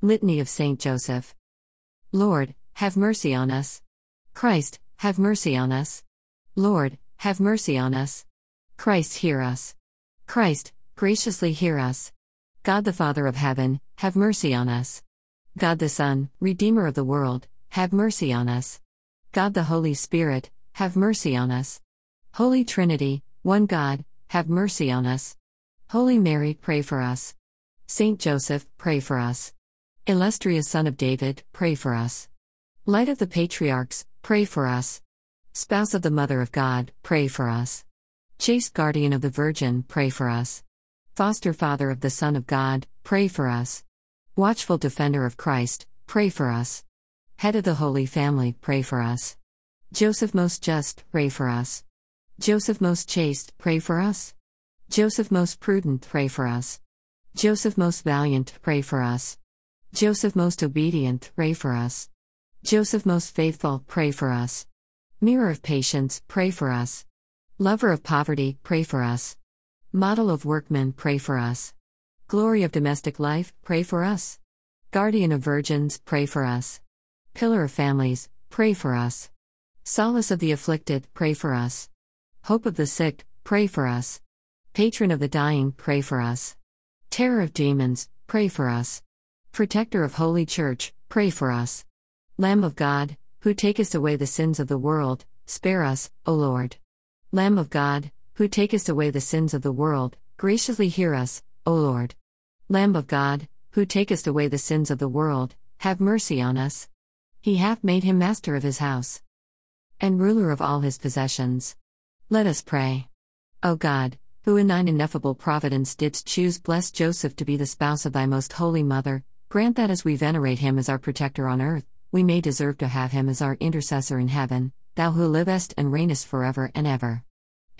Litany of Saint Joseph. Lord, have mercy on us. Christ, have mercy on us. Lord, have mercy on us. Christ, hear us. Christ, graciously hear us. God the Father of heaven, have mercy on us. God the Son, Redeemer of the world, have mercy on us. God the Holy Spirit, have mercy on us. Holy Trinity, one God, have mercy on us. Holy Mary, pray for us. Saint Joseph, pray for us. Illustrious Son of David, pray for us. Light of the Patriarchs, pray for us. Spouse of the Mother of God, pray for us. Chaste Guardian of the Virgin, pray for us. Foster Father of the Son of God, pray for us. Watchful Defender of Christ, pray for us. Head of the Holy Family, pray for us. Joseph Most Just, pray for us. Joseph Most Chaste, pray for us. Joseph Most Prudent, pray for us. Joseph Most Valiant, pray for us. Joseph Most Obedient, pray for us. Joseph Most Faithful, pray for us. Mirror of Patience, pray for us. Lover of Poverty, pray for us. Model of Workmen, pray for us. Glory of Domestic Life, pray for us. Guardian of Virgins, pray for us. Pillar of Families, pray for us. Solace of the Afflicted, pray for us. Hope of the Sick, pray for us. Patron of the Dying, pray for us. Terror of Demons, pray for us. Protector of Holy Church, pray for us. Lamb of God, who takest away the sins of the world, spare us, O Lord. Lamb of God, who takest away the sins of the world, graciously hear us, O Lord. Lamb of God, who takest away the sins of the world, have mercy on us. He hath made him master of his house and ruler of all his possessions. Let us pray. O God, who in thine ineffable providence didst choose blessed Joseph to be the spouse of thy most holy mother, Grant that as we venerate him as our protector on earth, we may deserve to have him as our intercessor in heaven, thou who livest and reignest forever and ever.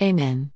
Amen.